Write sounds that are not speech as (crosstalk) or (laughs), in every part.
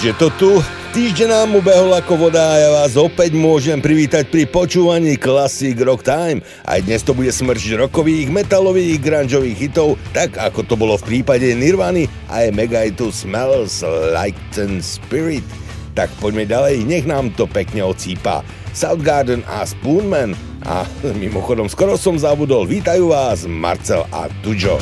Už je to tu. Týždeň nám ubehol ako voda a ja vás opäť môžem privítať pri počúvaní Classic Rock Time. Aj dnes to bude smrť rokových, metalových, grungeových hitov, tak ako to bolo v prípade Nirvany a je Megaitu Smells Like Ten Spirit. Tak poďme ďalej, nech nám to pekne ocípa. Soundgarden a Spoonman. A (laughs) mimochodom, skoro som zabudol, vítajú vás Marcel a Tujo.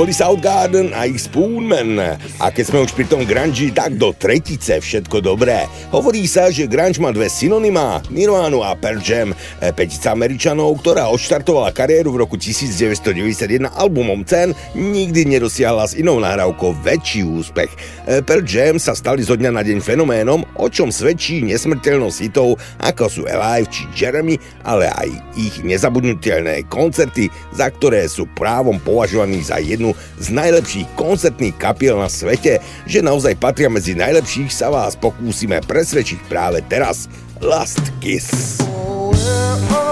Boli Soundgarden a ich Spoonman. A keď sme už pri tom grunge, tak do tretice všetko dobré. Hovorí sa, že grunge má dve synonymá, Nirvana a Pearl Jam, e, petica Američanov, ktorá odštartovala kariéru v roku 1991 albumom Cen, nikdy nedosiahla s inou nahrávkou väčší úspech. E, Pearl Jam sa stali zo dňa na deň fenoménom, o čom svedčí nesmrteľnosť hitov, ako sú Alive či Jeremy, ale aj ich nezabudnutelné koncerty, za ktoré sú právom považovaní za jednu jednu z najlepších koncertných kapiel na svete, že naozaj patria medzi najlepších, sa vás pokúsime presvedčiť práve teraz. Last Kiss. She's gone to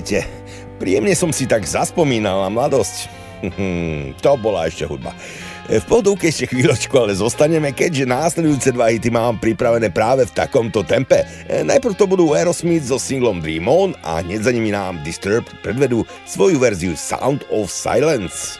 Vítajte. Príjemne som si tak zaspomínal na mladosť. (laughs) to bola ešte hudba. V podúke ešte chvíľočku, ale zostaneme, keďže následujúce dva hity mám pripravené práve v takomto tempe. E, najprv to budú Aerosmith so singlom Dream On a hneď za nimi nám Disturbed predvedú svoju verziu Sound of Silence.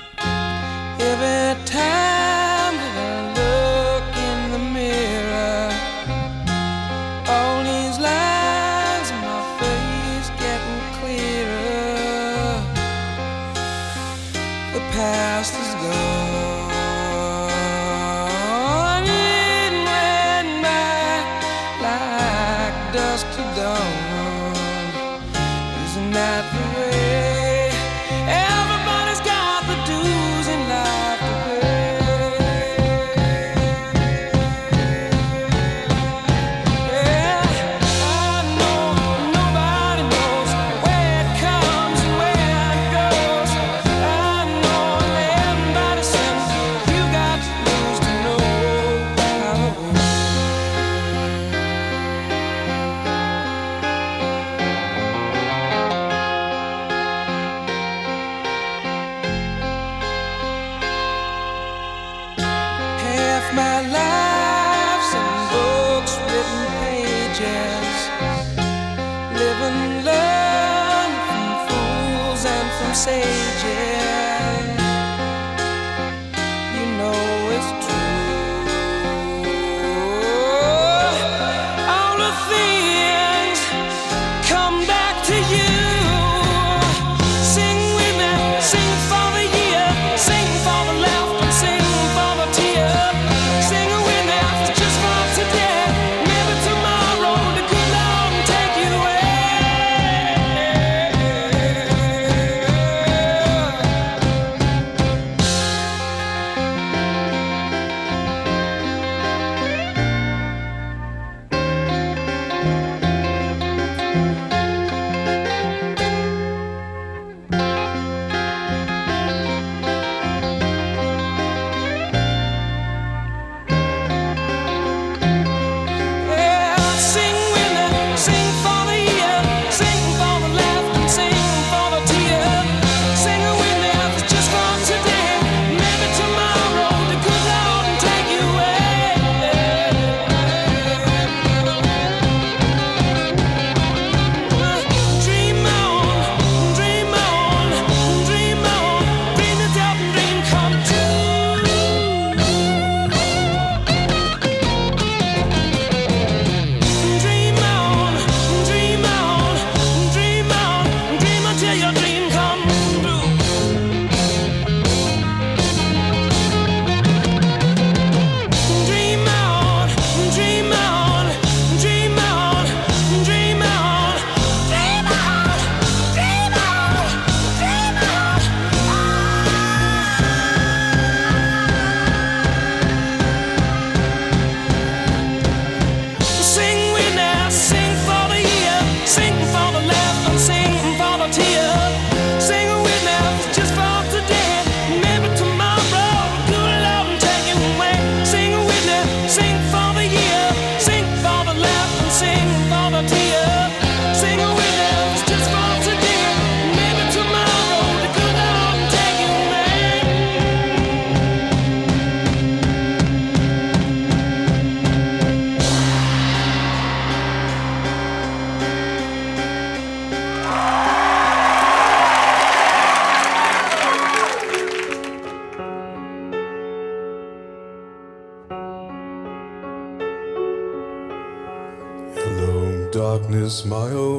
smile.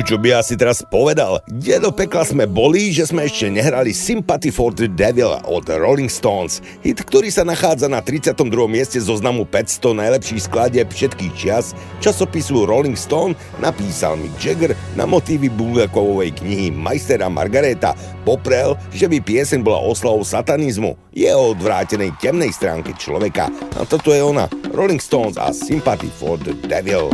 tu, čo by asi teraz povedal. Kde do pekla sme boli, že sme ešte nehrali Sympathy for the Devil od Rolling Stones. Hit, ktorý sa nachádza na 32. mieste zoznamu 500 najlepších skladieb všetkých čias, časopisu Rolling Stone napísal Mick Jagger na motívy Bulgakovovej knihy Majstera Margareta. Poprel, že by piesen bola oslavou satanizmu, jeho odvrátenej temnej stránke človeka. A toto je ona, Rolling Stones a Sympathy for the Devil.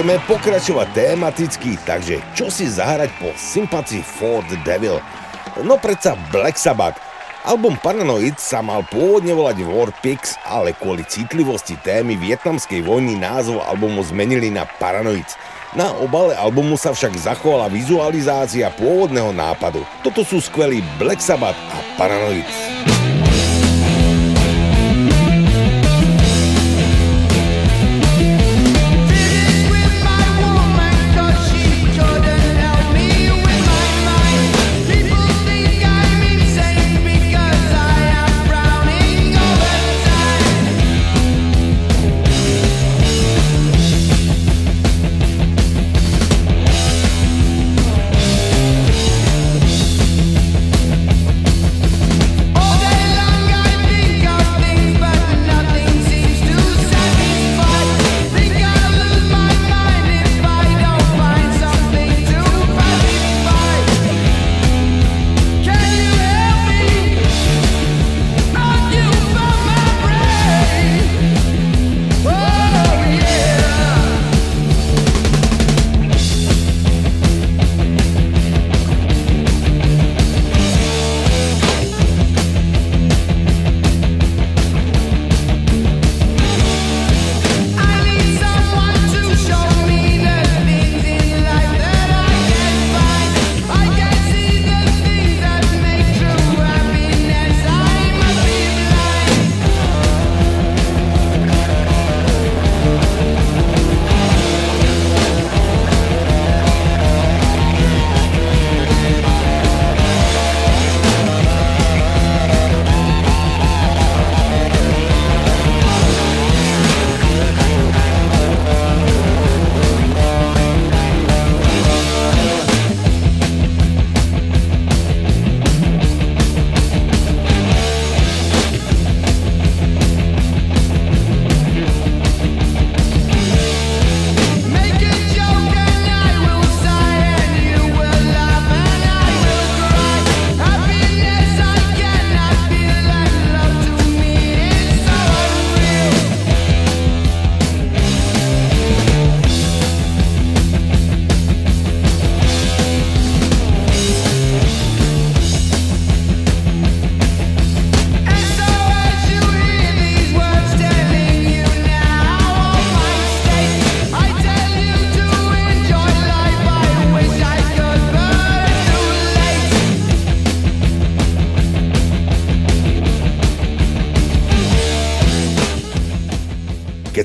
Môžeme pokračovať tematicky, takže čo si zahrať po Sympathy for the Devil? No predsa Black Sabbath. Album Paranoid sa mal pôvodne volať Warpix, ale kvôli citlivosti témy vietnamskej vojny názov albumu zmenili na Paranoid. Na obale albumu sa však zachovala vizualizácia pôvodného nápadu. Toto sú skvelí Black Sabbath a Paranoid.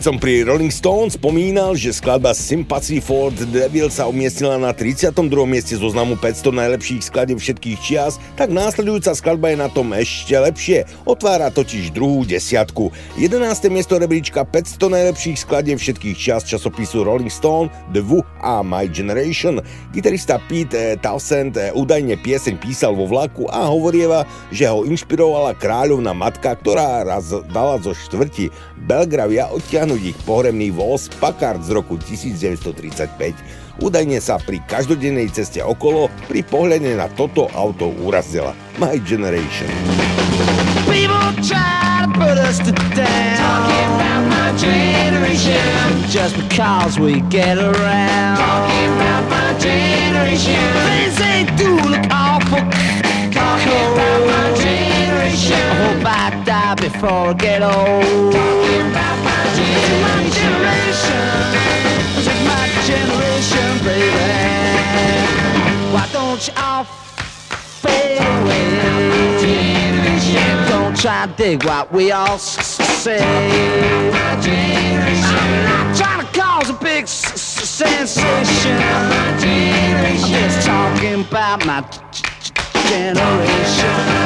Som pri Rolling Stones spomínal, že skladba Sympathy for the Devil sa umiestnila na 32. mieste zoznamu 500 najlepších skladieb všetkých čias, tak následujúca skladba je na tom ešte lepšie. Otvára totiž druhú desiatku. 11. miesto rebríčka 500 najlepších skladieb všetkých čias časopisu Rolling Stone, The Who a My Generation. Gitarista Pete Townsend eh, údajne pieseň písal vo vlaku a hovorieva, že ho inšpirovala kráľovná matka, ktorá raz dala zo štvrti Belgravia odtiahnuť ich pohremný voz Packard z roku 1935. Údajne sa pri každodennej ceste okolo pri pohľade na toto auto urazila. My Generation. People try put us to down. Talking about my generation. Just because we get around. Talking about my generation. Things they do look awful. Talking about my generation. I hope I die before I get old. Talking about my generation. Generation Just my generation, baby Why don't you all fade away don't try to dig what we all say. I'm not trying to cause a big sensation. I'm just talking about my generation.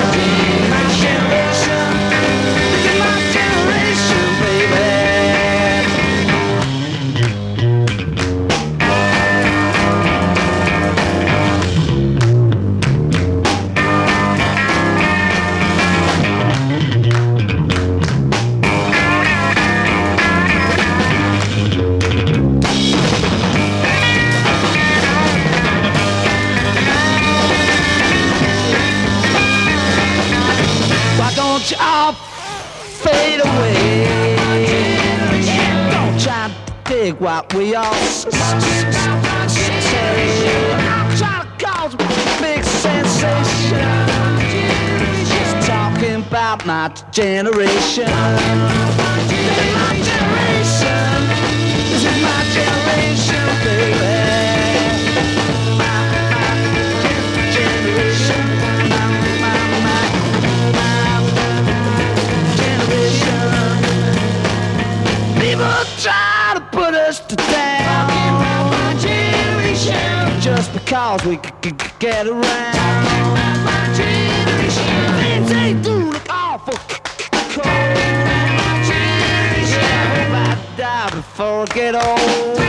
What we all. Try to cause a big sensation. Just talking about my generation. My generation. This is my generation, baby. Because we c- c- c- get around. My generation. Look awful. My generation. I hope I die before I get old.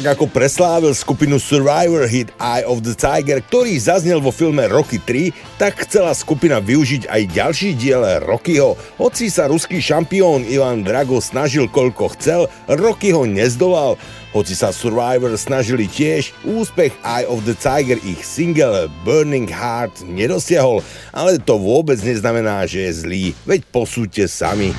Tak ako preslávil skupinu Survivor hit Eye of the Tiger, ktorý zaznel vo filme Rocky 3, tak chcela skupina využiť aj ďalší diel Rockyho. Hoci sa ruský šampión Ivan Drago snažil koľko chcel, Rocky ho nezdolal. Hoci sa Survivor snažili tiež, úspech Eye of the Tiger ich single Burning Heart nedosiahol, ale to vôbec neznamená, že je zlý, veď posúďte sami.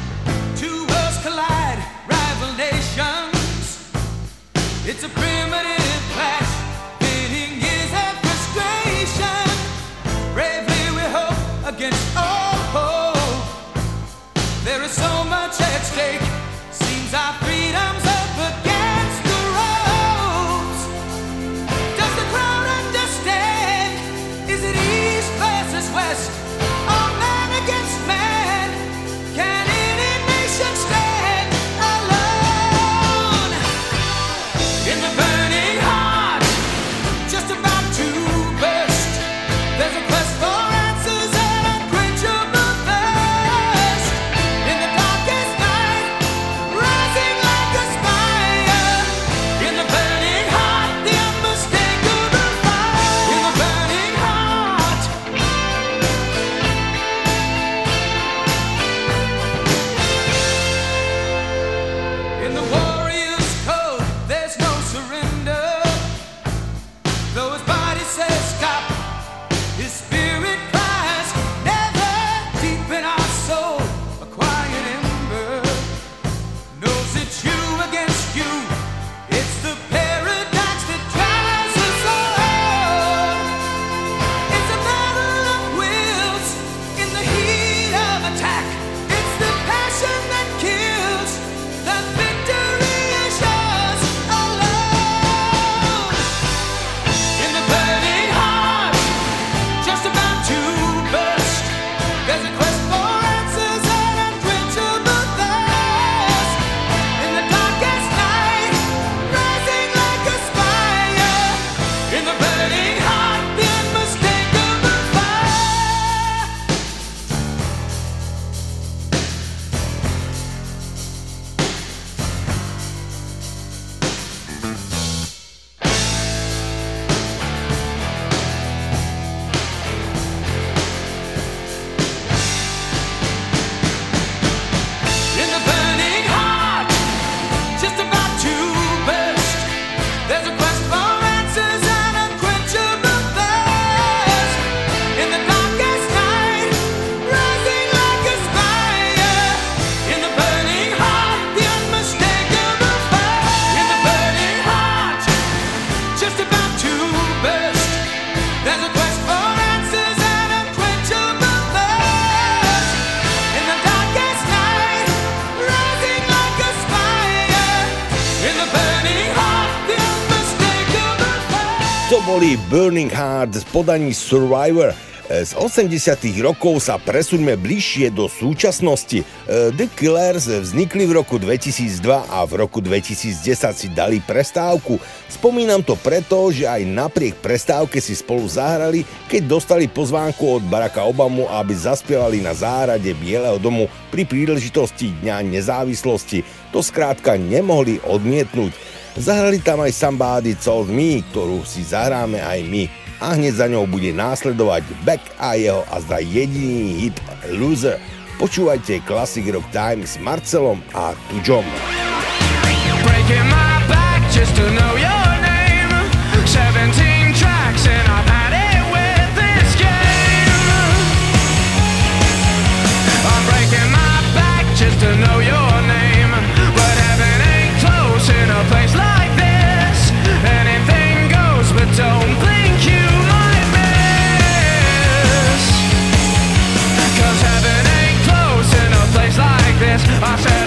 Burning Heart z podaní Survivor. E, z 80. rokov sa presuňme bližšie do súčasnosti. E, The Killers vznikli v roku 2002 a v roku 2010 si dali prestávku. Spomínam to preto, že aj napriek prestávke si spolu zahrali, keď dostali pozvánku od Baracka Obamu, aby zaspievali na zárade Bieleho domu pri príležitosti Dňa nezávislosti. To skrátka nemohli odmietnúť. Zahrali tam aj Somebody Told Me, ktorú si zahráme aj my. A hneď za ňou bude následovať Beck a jeho a zda jediný hit Loser. Počúvajte Classic Rock Time s Marcelom a Tužom. Breaking my back just to know you. this. I said.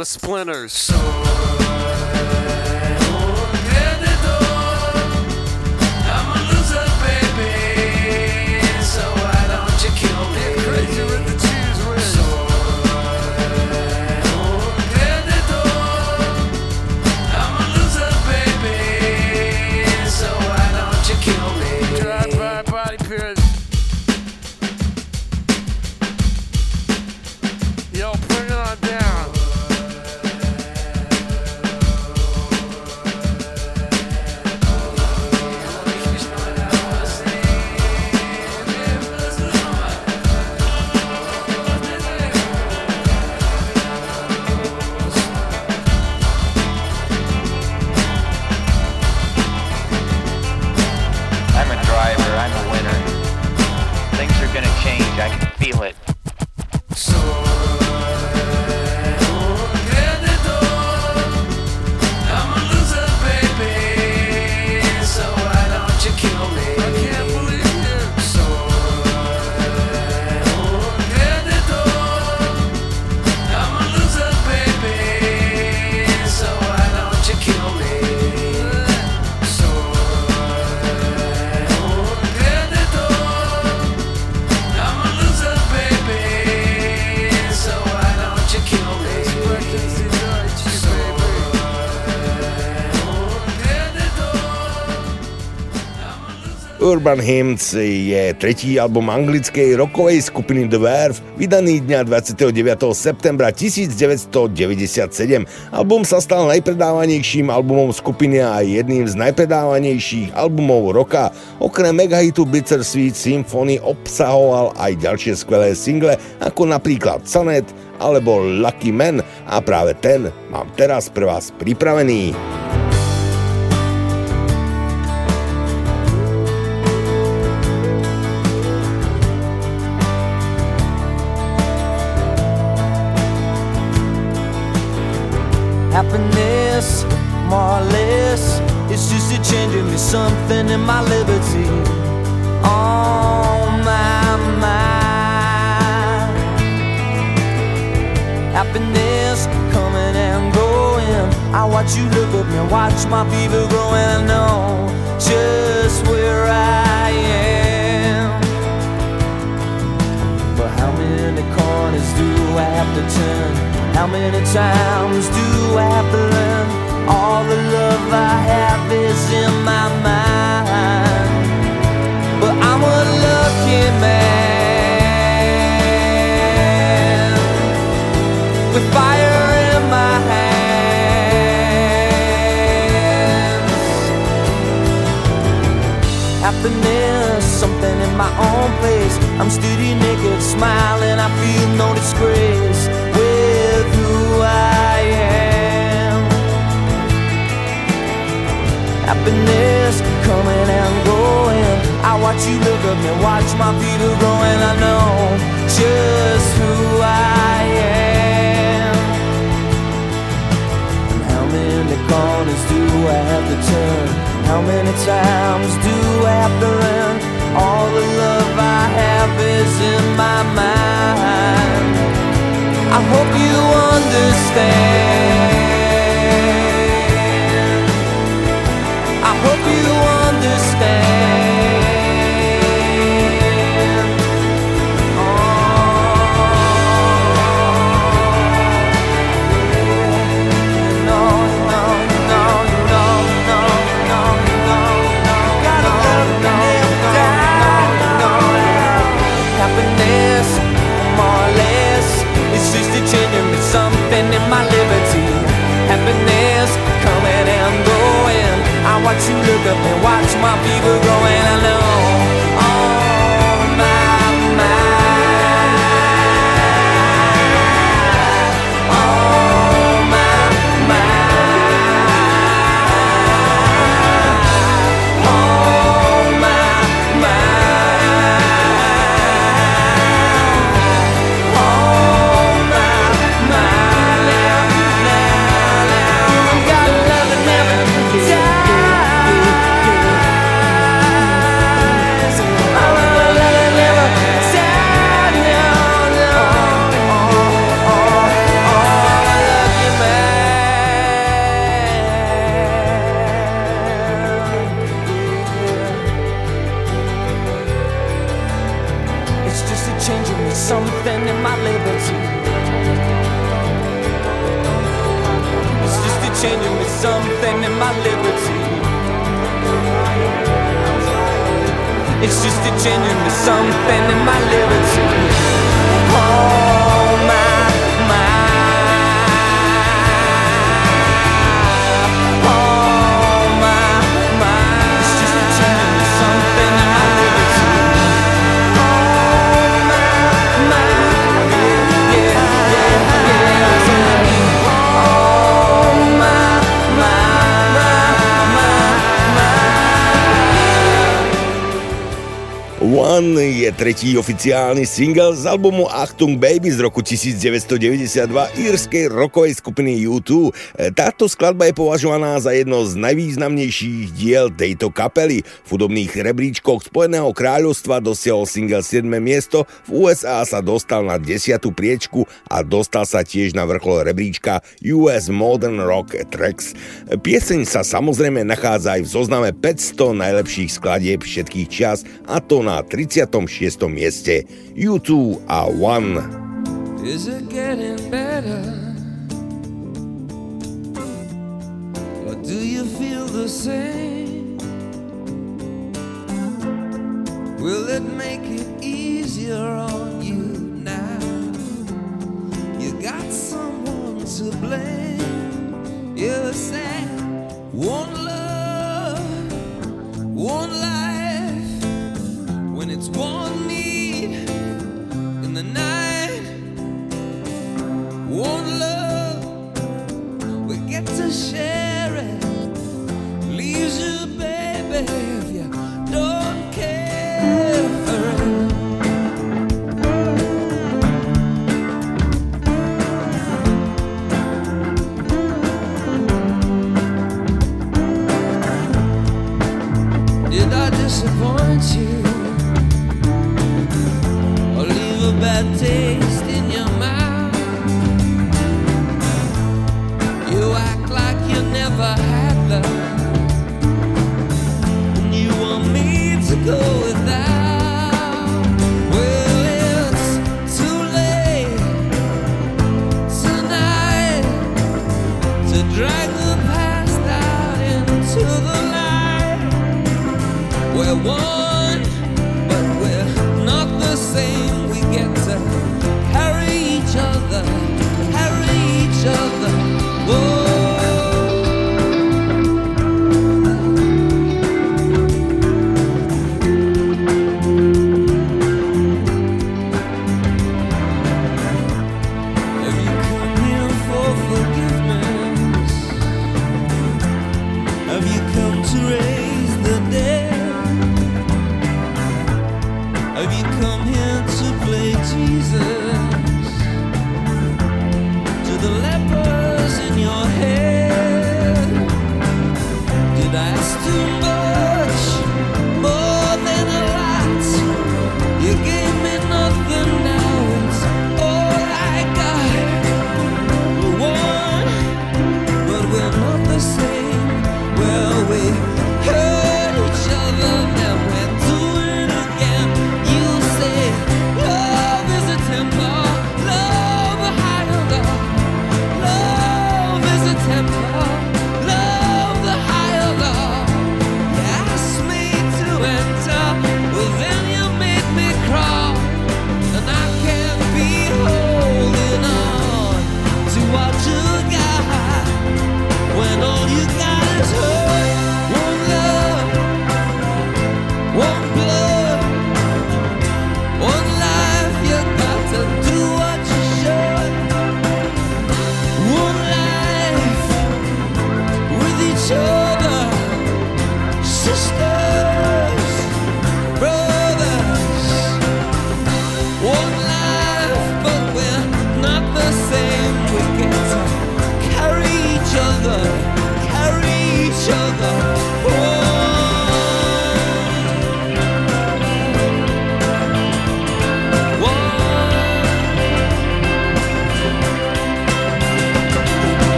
The splinters. So driver, I'm a winner. Things are gonna change, I can feel it. Urban Hymns je tretí album anglickej rokovej skupiny The Verve, vydaný dňa 29. septembra 1997. Album sa stal najpredávanejším albumom skupiny a jedným z najpredávanejších albumov roka. Okrem megahitu Bittersweet Symphony obsahoval aj ďalšie skvelé single, ako napríklad Sonet alebo Lucky Man a práve ten mám teraz pre vás pripravený. Something in my liberty. On my mind. Happiness coming and going. I watch you look at me, watch my fever growing. I know just where I am. But how many corners do I have to turn? How many times do I have to learn? All the love I have is in my mind. But I'm a lucky man with fire in my hands. Happiness, something in my own place. I'm steady naked, smiling. I feel no disgrace Happiness coming and going. I watch you look at me, watch my feet are growing. I know just who I am. And how many corners do I have to turn? How many times do I have to run? All the love I have is in my mind. I hope you understand. Look up and watch my fever growing. Tretí oficiálny single z albumu Achtung Baby z roku 1992 írskej rockovej skupiny U2. E, Táto skladba je považovaná za jedno z najvýznamnejších diel tejto kapely. V hudobných rebríčkoch Spojeného kráľovstva dosiahol single 7. miesto, v USA sa dostal na 10. priečku a dostal sa tiež na vrchol rebríčka US Modern Rock Tracks. Pieseň sa samozrejme nachádza aj v zozname 500 najlepších skladieb všetkých čias a to na 36. Mieste U2 a One. Is it getting better? Or do you feel the same? Will it make it easier on you now? You got someone to blame. You said one love, one life. When it's one need in the night, one love, we get to share it. Leaves you, baby, if you don't care for it. Did I disappoint you? Bad taste in your mouth? You act like you never had love. And you want me to go without. Well, it's too late tonight to drag the past out into the light. We're one,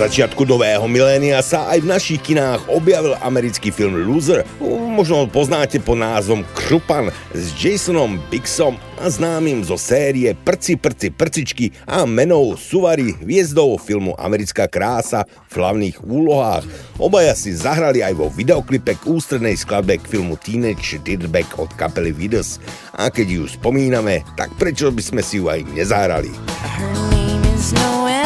začiatku nového milénia sa aj v našich kinách objavil americký film Loser. Možno poznáte po názvom Krupan s Jasonom Bixom a známym zo série Prci, prci, prcičky a menou Suvary hviezdou filmu Americká krása v hlavných úlohách. Obaja si zahrali aj vo videoklipe k ústrednej skladbe k filmu Teenage Dirtbag od kapely Vidas. A keď ju spomíname, tak prečo by sme si ju aj nezahrali? Her name is Noel.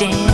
dance.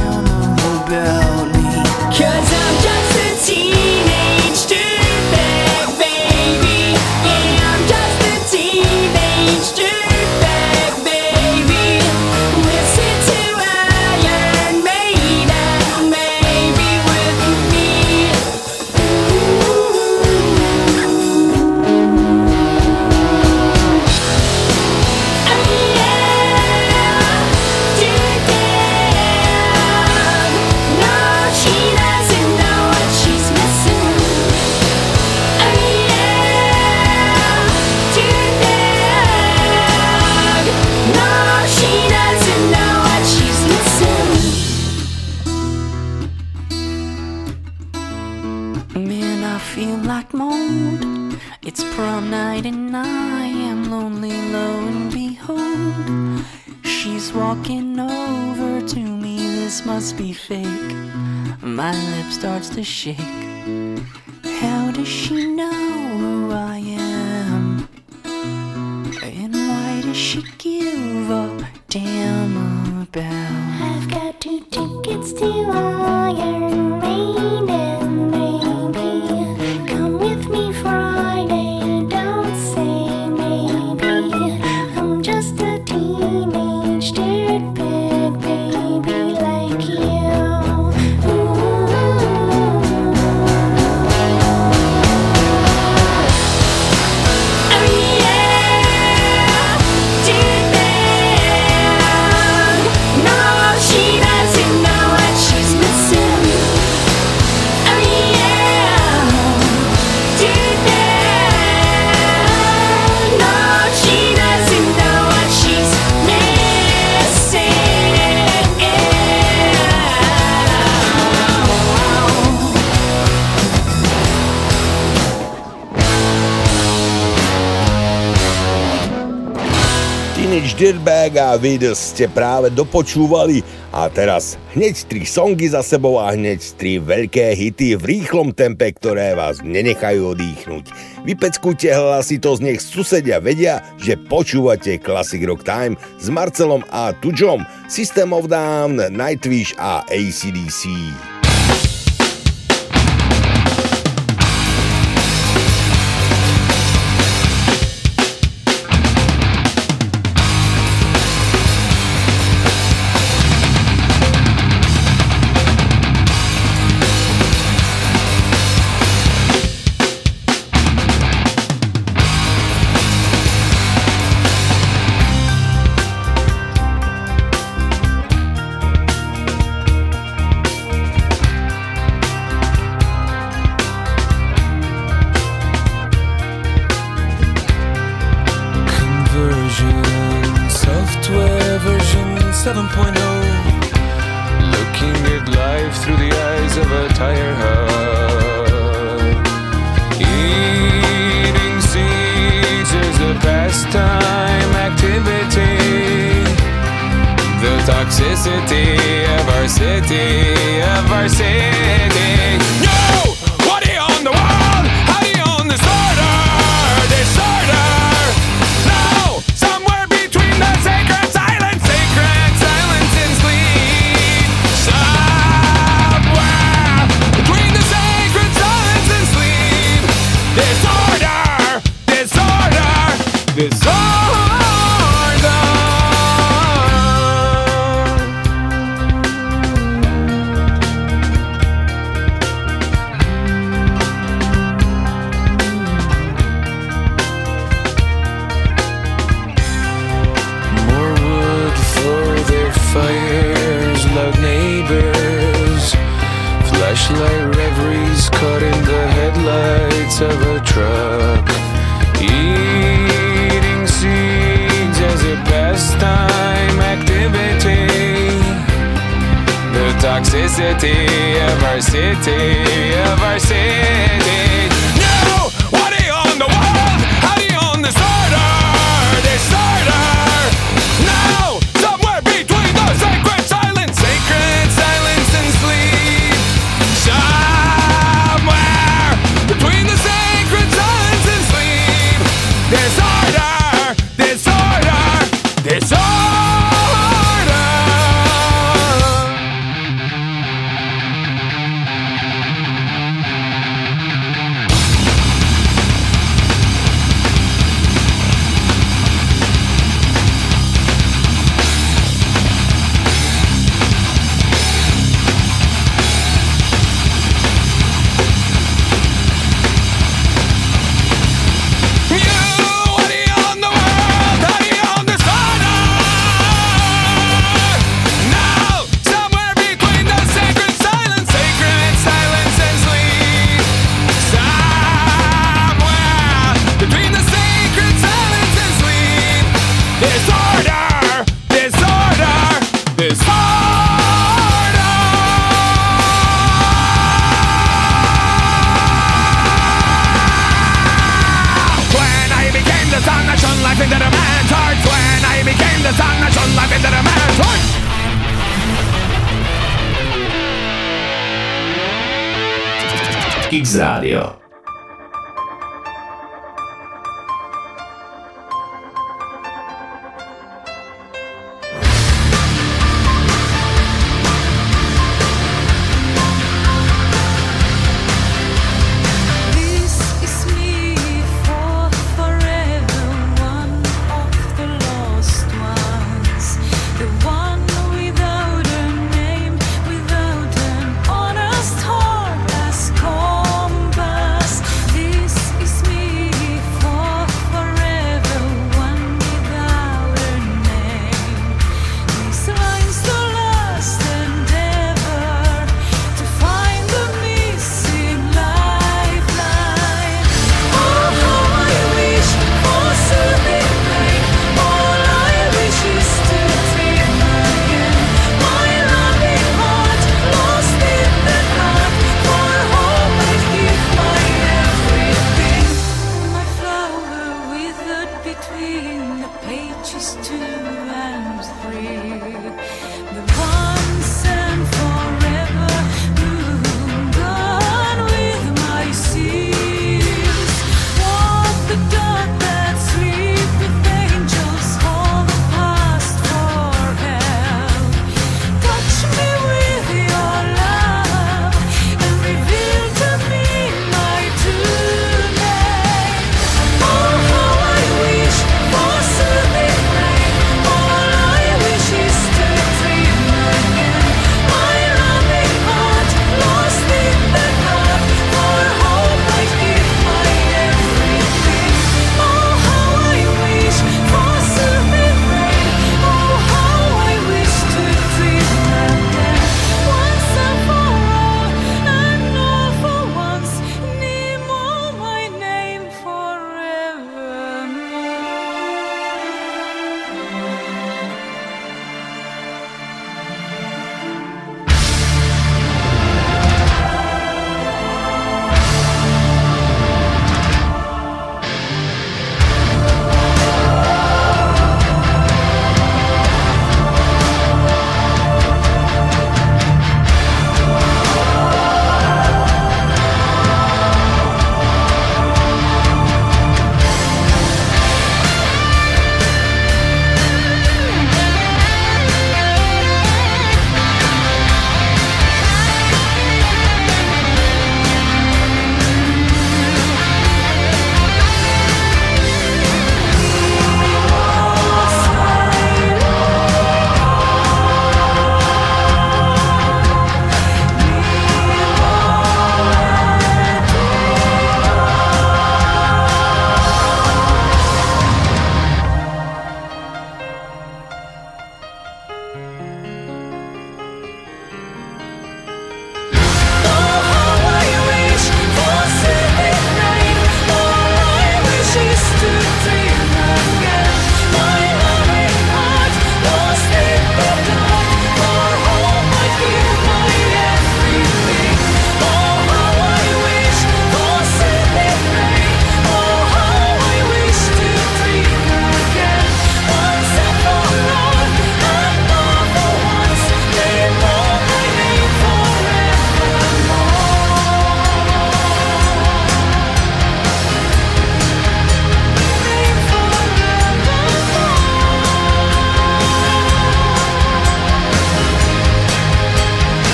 Dirtbag a video ste práve dopočúvali a teraz hneď tri songy za sebou a hneď tri veľké hity v rýchlom tempe, ktoré vás nenechajú odýchnuť. Vypeckujte hlasitosť, nech susedia vedia, že počúvate Classic Rock Time s Marcelom a Tudžom, System of Down, Nightwish a ACDC.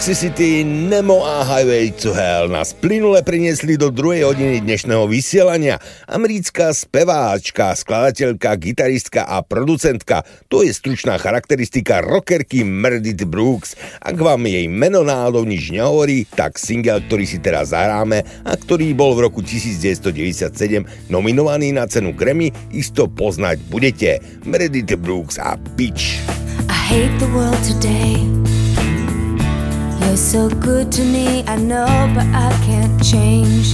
Toxicity, Nemo a Highway to Hell nás plynule priniesli do druhej hodiny dnešného vysielania. Americká speváčka, skladateľka, gitaristka a producentka. To je stručná charakteristika rockerky Meredith Brooks. Ak vám jej meno náhodou nič nehovorí, tak single, ktorý si teraz zahráme a ktorý bol v roku 1997 nominovaný na cenu Grammy, isto poznať budete. Meredith Brooks a Bitch. I hate the world today. You're so good to me, I know, but I can't change.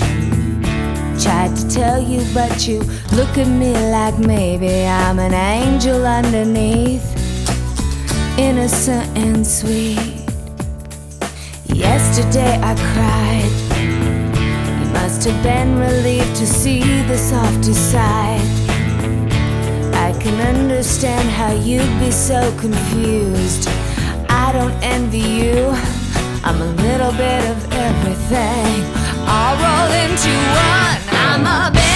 Tried to tell you, but you look at me like maybe I'm an angel underneath, innocent and sweet. Yesterday I cried. You must have been relieved to see the softer side. I can understand how you'd be so confused. I don't envy you. I'm a little bit of everything. All rolled into one. I'm a bitch.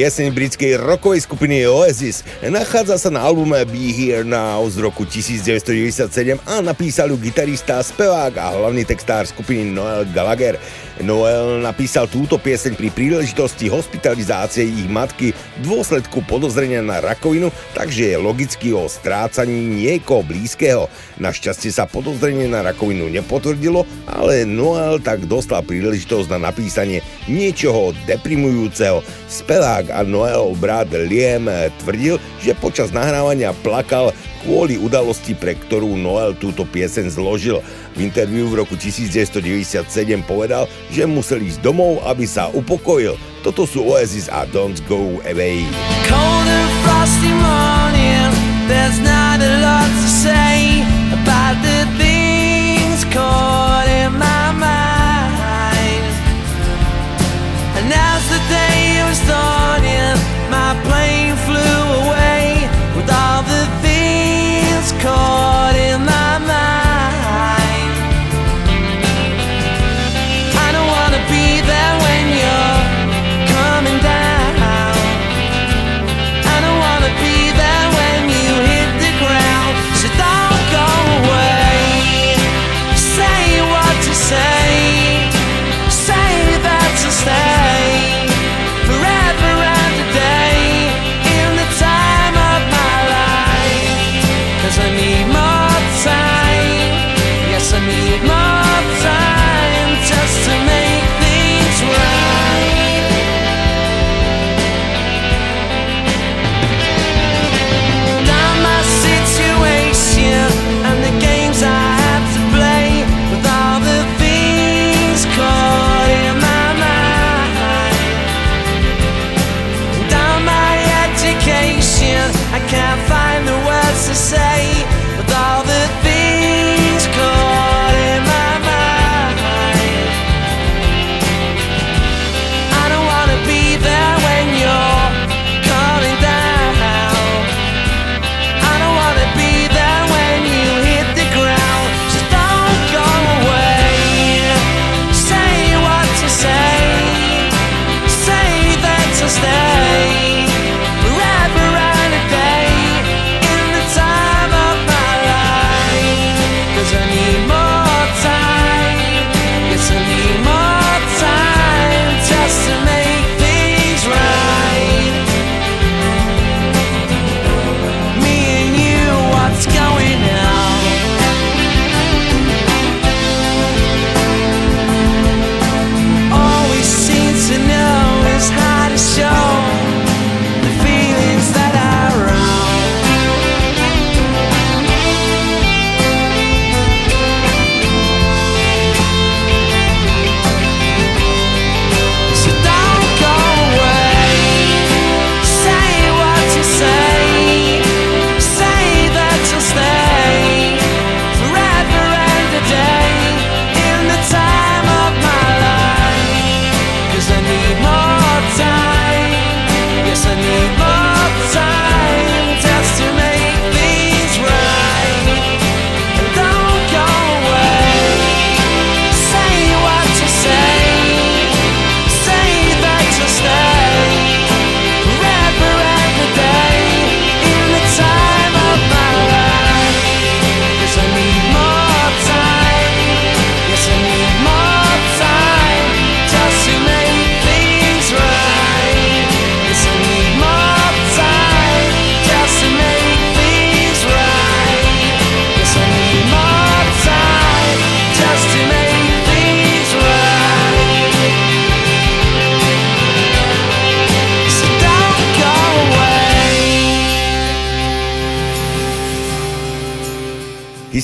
pieseň britskej rockovej skupiny Oasis. Nachádza sa na albume Be Here Now z roku 1997 a napísal ju gitarista, spevák a hlavný textár skupiny Noel Gallagher. Noel napísal túto pieseň pri príležitosti hospitalizácie ich matky v dôsledku podozrenia na rakovinu, takže je logicky o strácaní niekoho blízkeho. Našťastie sa podozrenie na rakovinu nepotvrdilo, ale Noel tak dostal príležitosť na napísanie niečoho deprimujúceho. Spevák a Noelov brat Liam tvrdil, že počas nahrávania plakal kvôli udalosti, pre ktorú Noel túto pieseň zložil. V interviu v roku 1997 povedal, že musel ísť domov, aby sa upokojil. Toto sú Oasis a Don't Go Away. Cold and frosty morning, there's not a lot to say about the things caught in my mind. And as the day was dawning, things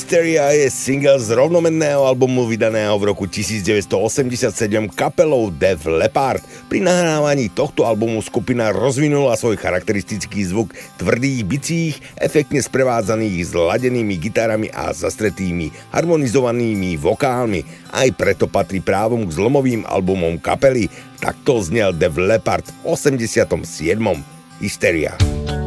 Hysteria je single z rovnomenného albumu vydaného v roku 1987 kapelou Def Leppard. Pri nahrávaní tohto albumu skupina rozvinula svoj charakteristický zvuk tvrdých bicích, efektne sprevádzaných zladenými gitarami a zastretými harmonizovanými vokálmi. Aj preto patrí právom k zlomovým albumom kapely. Takto znel Def Leppard v 87. Hysteria. You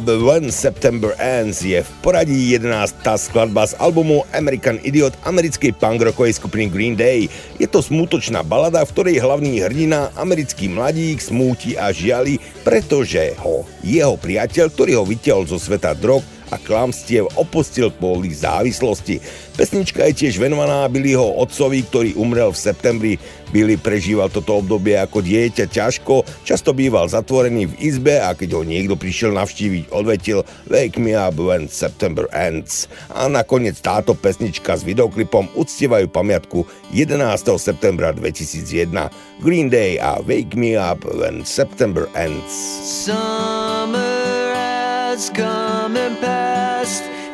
Up When September Ends je v poradí 11. skladba z albumu American Idiot americkej punkrockovej skupiny Green Day. Je to smútočná balada, v ktorej hlavný hrdina, americký mladík, smúti a žiali, pretože ho jeho priateľ, ktorý ho vytiahol zo sveta drog, a klamstiev opustil kvôli závislosti. Pesnička je tiež venovaná Billyho otcovi, ktorý umrel v septembri. Billy prežíval toto obdobie ako dieťa ťažko, často býval zatvorený v izbe a keď ho niekto prišiel navštíviť, odvetil Wake me up when September ends. A nakoniec táto pesnička s videoklipom uctievajú pamiatku 11. septembra 2001 Green Day a Wake me up when September ends. Summer has come.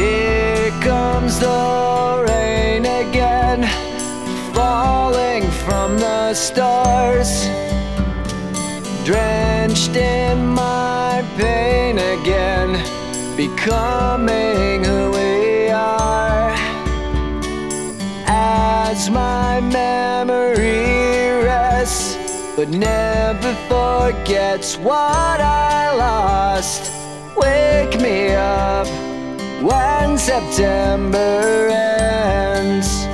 Here comes the rain again, falling from the stars, drenched in my pain again, becoming who we are. As my memory rests but never forgets what I lost. Wake me up when September ends.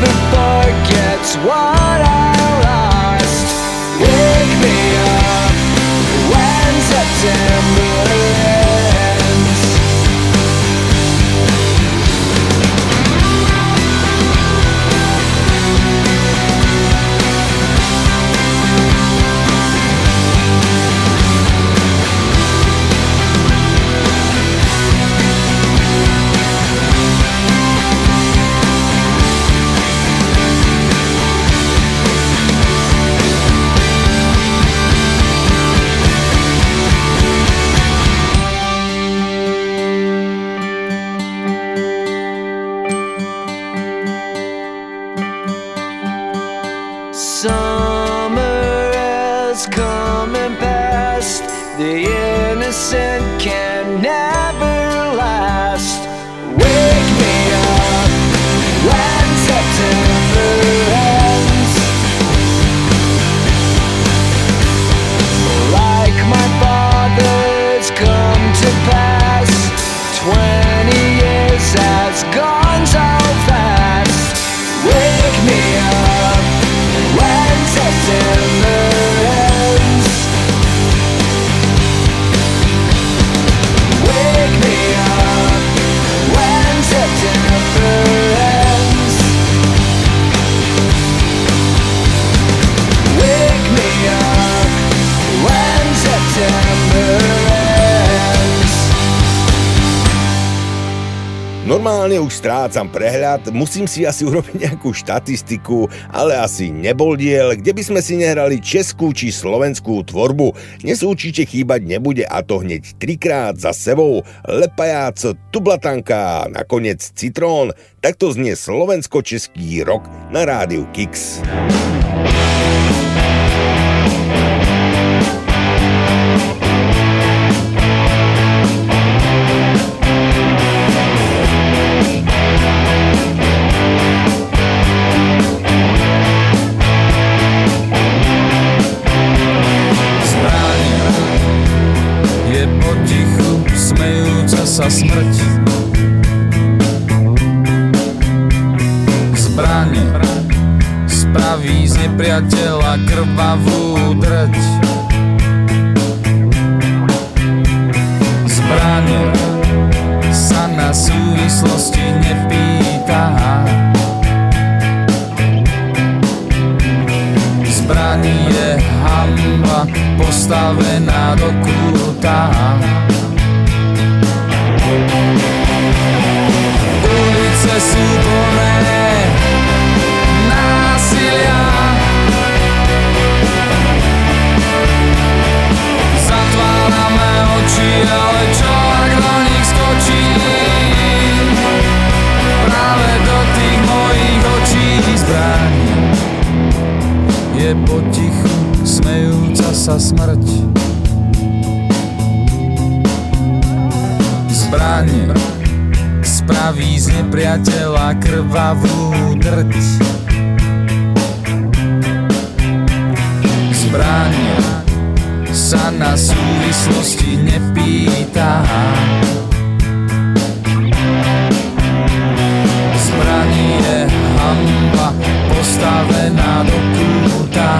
Never forgets what I lost. Wake me up when September strácam prehľad, musím si asi urobiť nejakú štatistiku, ale asi nebol diel, kde by sme si nehrali českú či slovenskú tvorbu. Dnes určite chýbať nebude a to hneď trikrát za sebou. Lepajac, Tublatanka a nakoniec Citrón. Takto znie slovensko-český rok na rádiu Kix. Sa smrť. Zbranie spraví z nepriateľa krvavú drť. Zbranie sa na súvislosti nepýta. Zbraní je hamba postavená do kúta Ulice sú plné násilia. Oči, ale čo skočí. Práve do tých mojich očí zbraň. Je potichu smejúca sa smrť zbranie spraví z nepriateľa krvavú drť. Zbranie sa na súvislosti nepýta. Zbraní je hamba postavená do kúta.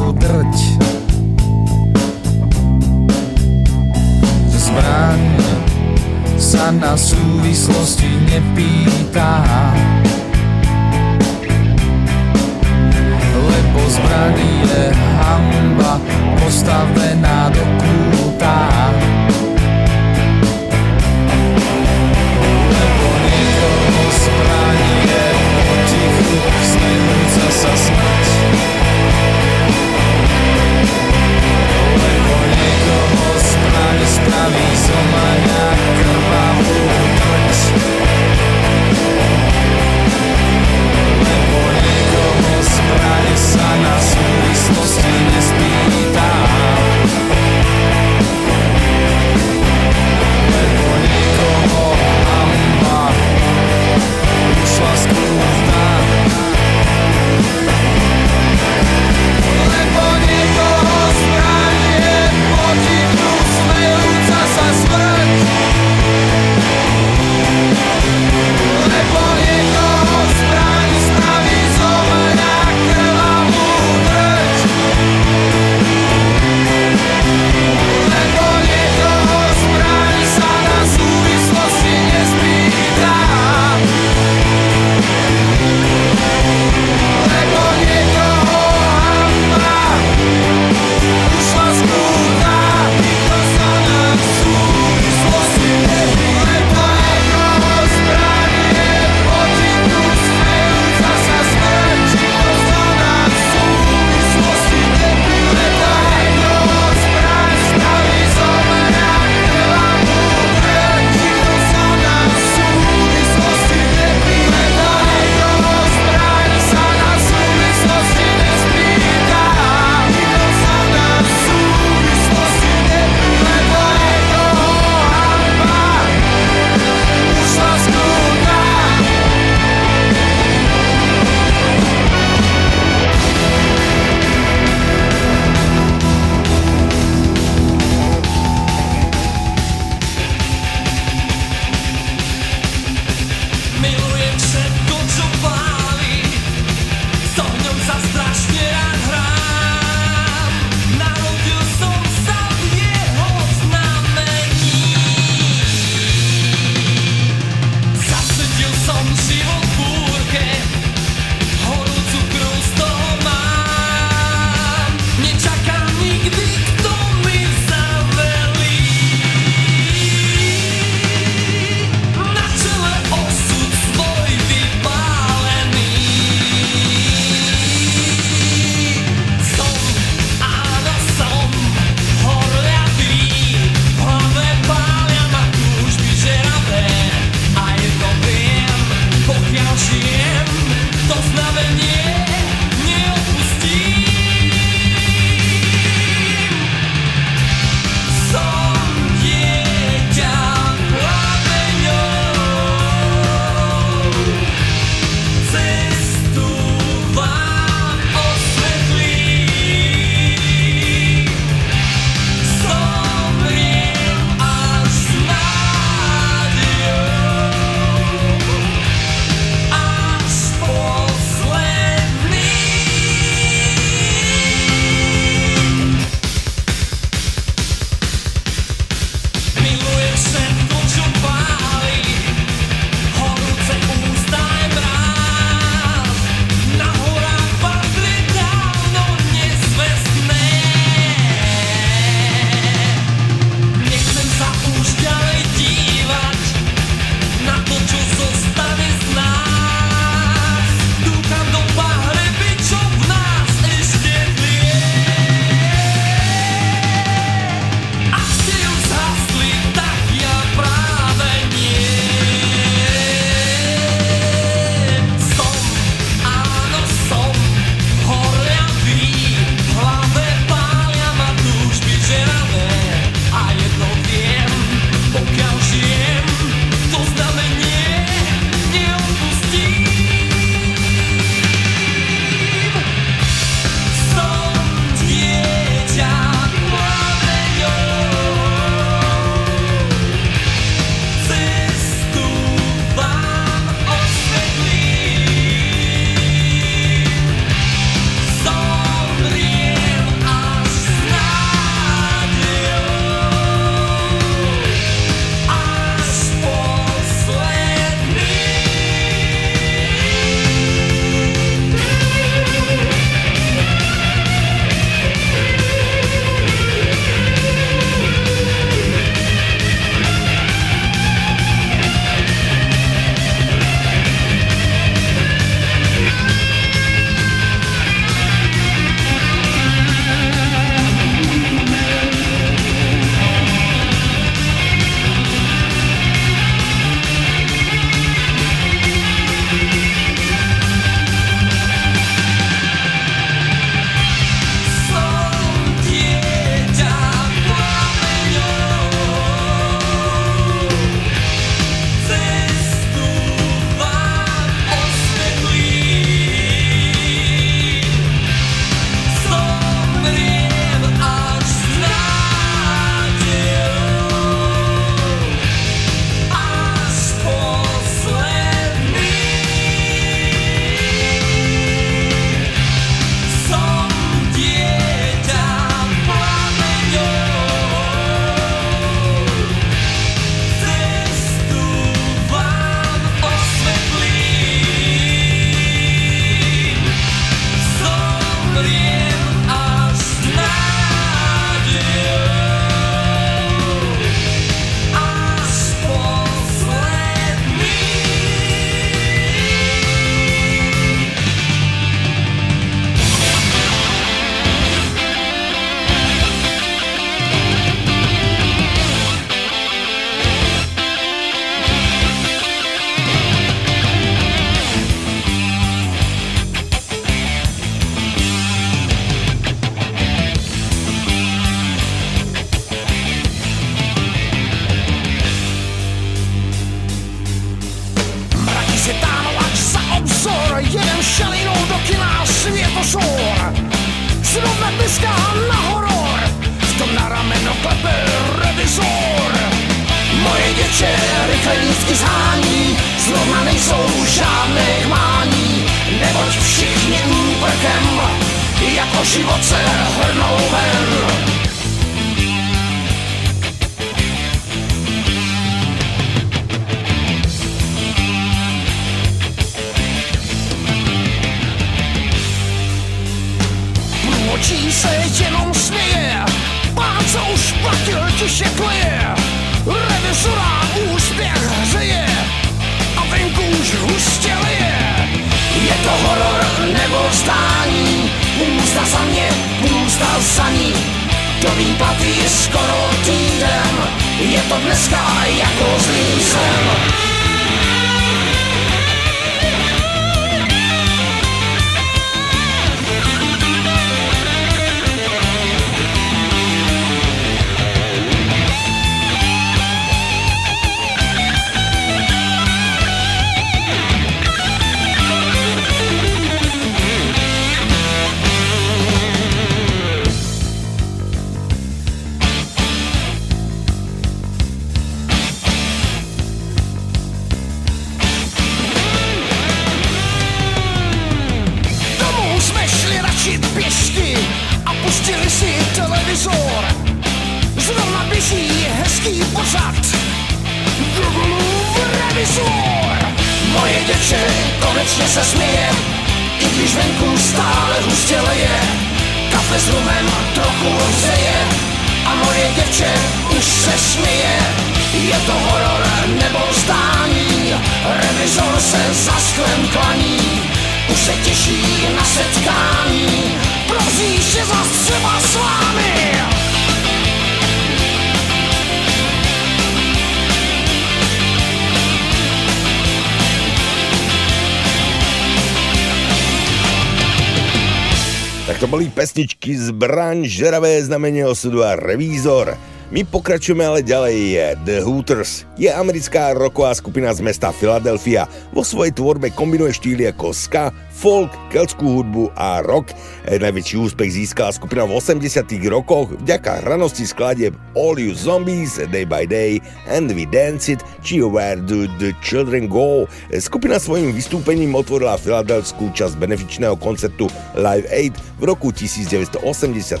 Žeravé znamenie osudu a Revízor. My pokračujeme ale ďalej. The Hooters je americká roková skupina z mesta Philadelphia. Vo svojej tvorbe kombinuje štýly ako ska, folk, keltskú hudbu a rock. E, Najväčší úspech získala skupina v 80 rokoch vďaka hranosti skladieb All You Zombies, Day by Day, And We Dance It, či Where Do The Children Go. Skupina svojim vystúpením otvorila filadelskú časť benefičného koncertu Live Aid v roku 1985.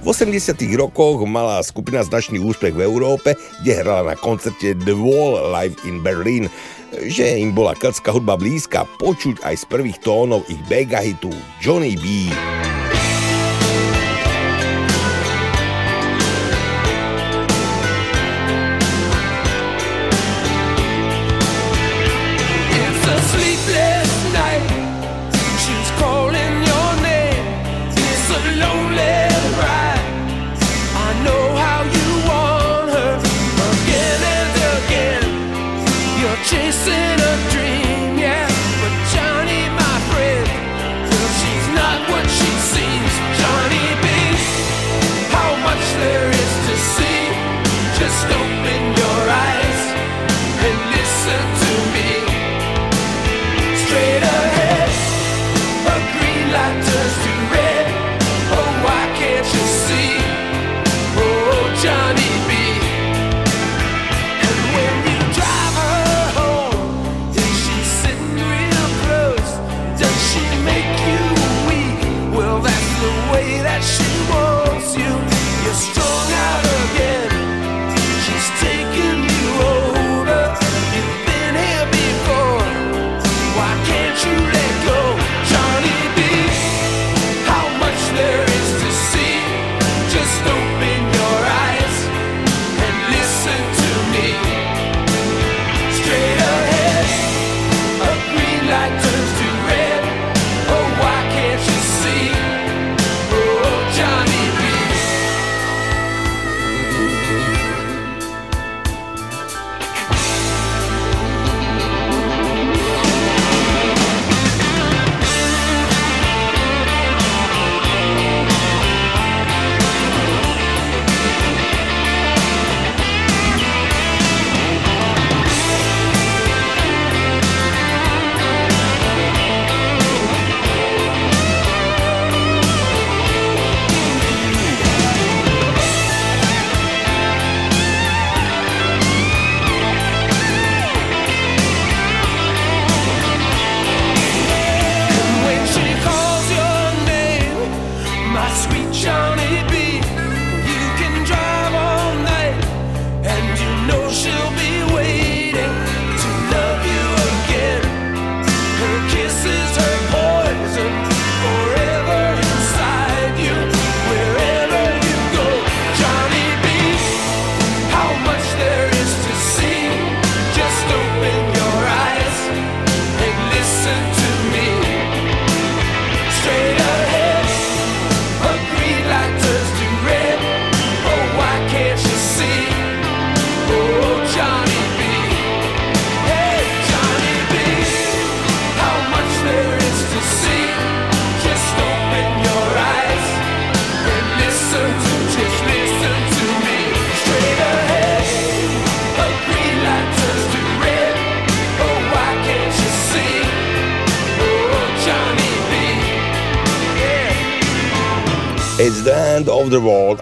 V 80 rokoch mala skupina značný úspech v Európe, kde hrala na koncerte The Wall Live in Berlin. Že im bola keltská hudba blízka, počuť aj z prvých tónov ich mega hitu Johnny B.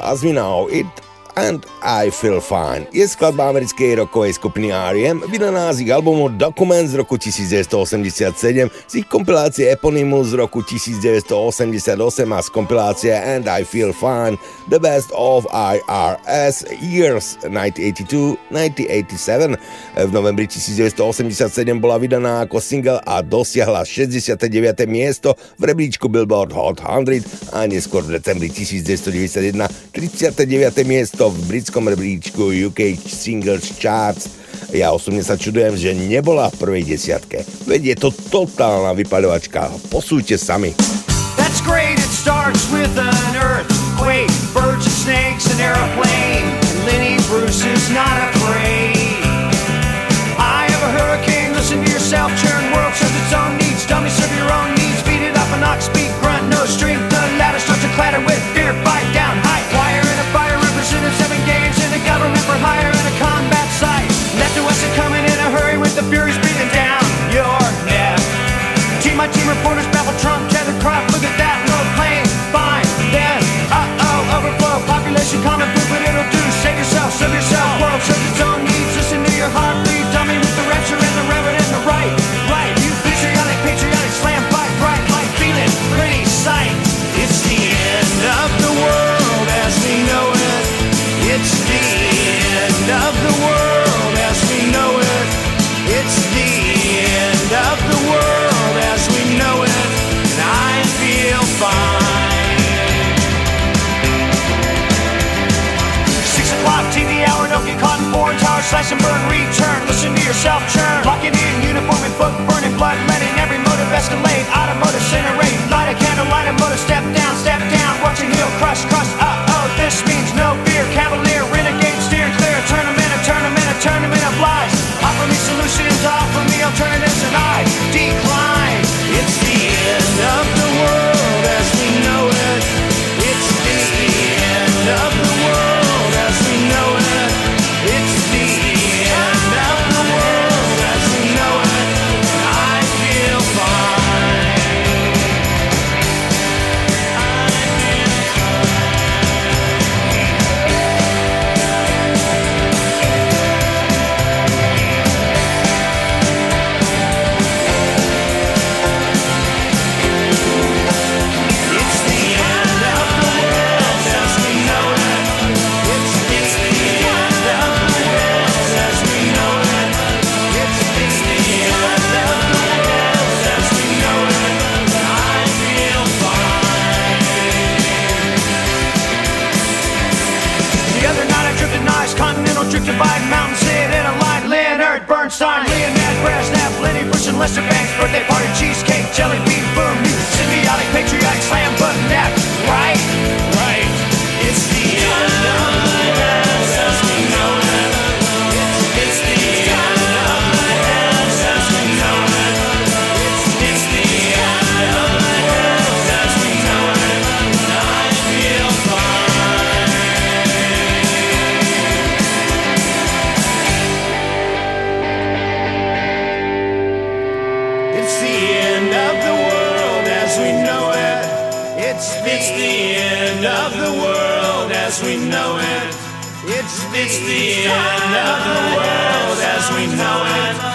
as we know it I Feel Fine. Je skladba americkej rokovej skupiny R.E.M. vydaná z ich albumu Document z roku 1987, z ich kompilácie Eponymus z roku 1988 a z kompilácie And I Feel Fine The Best of IRS Years 1982-1987. V novembri 1987 bola vydaná ako single a dosiahla 69. miesto v rebríčku Billboard Hot 100 a neskôr v decembri 1991 39. miesto v britskom rebríčku UK Singles Charts. Ja osobne sa čudujem, že nebola v prvej desiatke. Veď je to totálna vypaľovačka. Posúďte sami. That's great, it starts with an earthquake, birds and snakes, an airplane. Lenny Bruce is not afraid. I have a hurricane, listen to yourself, slash and burn, return, listen to yourself churn. Locking in, uniform and book, burning blood, letting every motive escalate, automotive incinerate, light a candle, light a motor, step down, step down, watching heel crush, crush, Bernstein, Leonard Brasnap, Lenny Bruce and Lester Banks, birthday party, cheesecake, jelly bean, boom, symbiotic, patriotic, slam button, end of the world as we know it.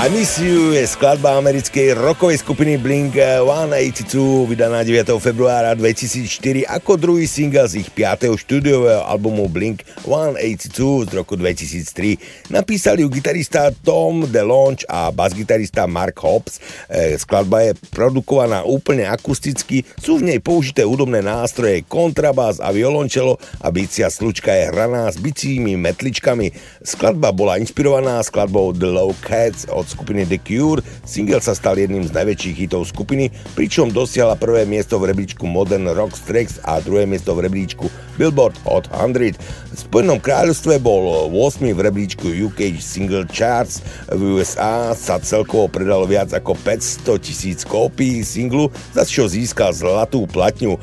I Miss You je skladba americkej rockovej skupiny Blink-182, vydaná 9. februára 2004 ako druhý single z ich 5. štúdiového albumu Blink-182 z roku 2003. Napísali ju gitarista Tom DeLonge a basgitarista Mark Hobbs. E, Skladba je produkovaná úplne akusticky, sú v nej použité hudobné nástroje, kontrabás a violončelo a bicia slučka je hraná s bicími metličkami. Skladba bola inšpirovaná skladbou The Low Cats od skupiny The Cure. Single sa stal jedným z najväčších hitov skupiny, pričom dosiahla prvé miesto v rebríčku Modern Rock Tracks a druhé miesto v rebríčku Billboard Hot 100. V Spojenom kráľovstve bol 8 v rebríčku UK Single Charts, v USA sa celkovo predalo viac ako 500 tisíc kópií singlu, za čo získal zlatú platňu.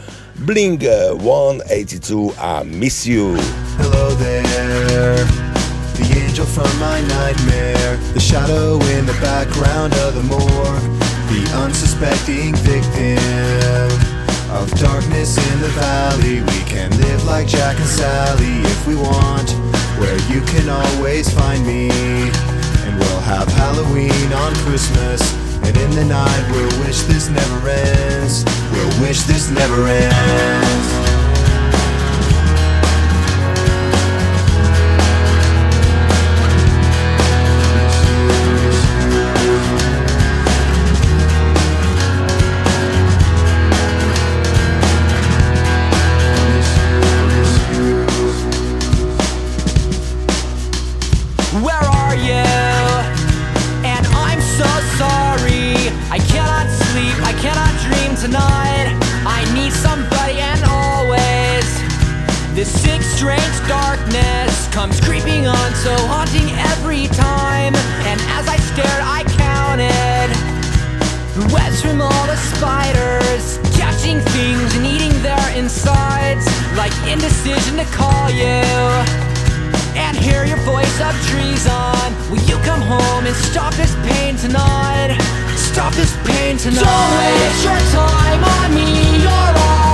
Blink 182 a Miss You. Hello there. Angel from my nightmare, the shadow in the background of the morgue, the unsuspecting victim of darkness in the valley. We can live like Jack and Sally if we want, where you can always find me. And we'll have Halloween on Christmas, and in the night we'll wish this never ends. We'll wish this never ends. So haunting every time. And as I stared, I counted webs from all the spiders, catching things and eating their insides, like indecision to call you and hear your voice of treason. Will you come home and stop this pain tonight? Stop this pain tonight. Don't waste your time on me. You're already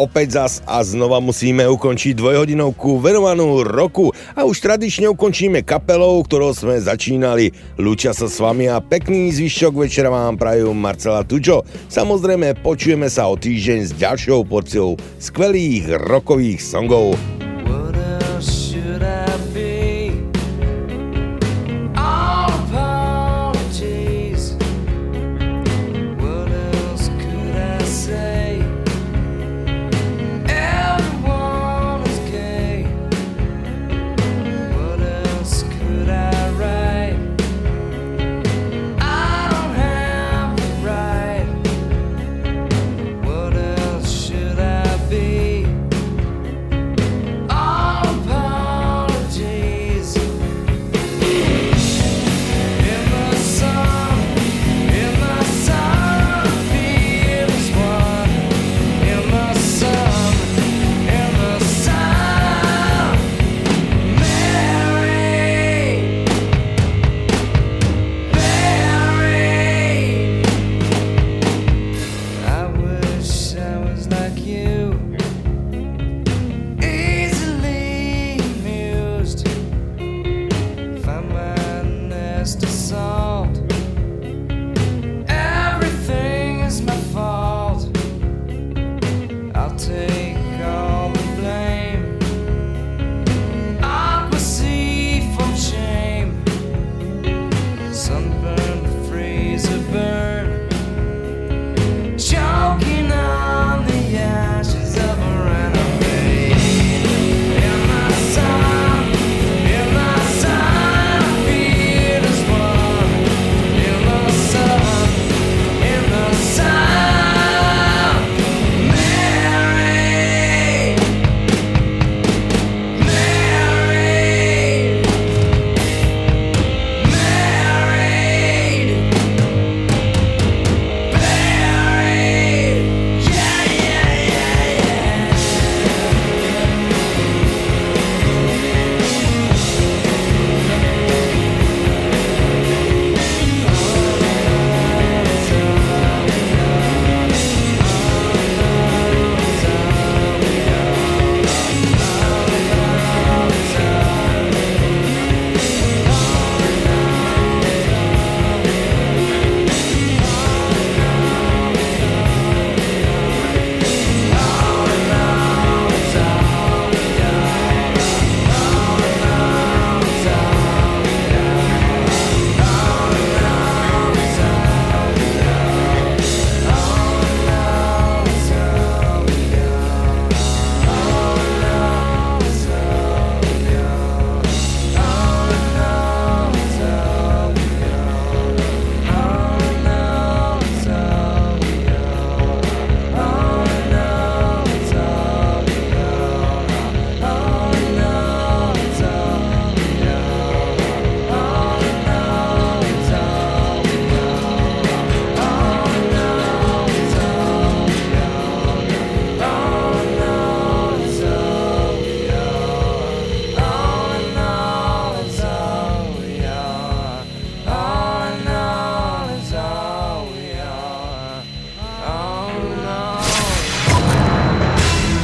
opäť zas a znova musíme ukončiť dvojhodinovku venovanú roku a už tradične ukončíme kapelou, ktorou sme začínali. Lúčia sa s vami a pekný zvyšok večera vám prajú Marcela Tučo. Samozrejme počujeme sa o týždeň s ďalšou porciou skvelých rokových songov.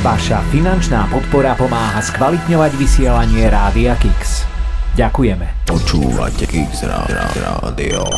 Vaša finančná podpora pomáha skvalitňovať vysielanie Rádia Kix. Ďakujeme. Počúvate Kix Rádio.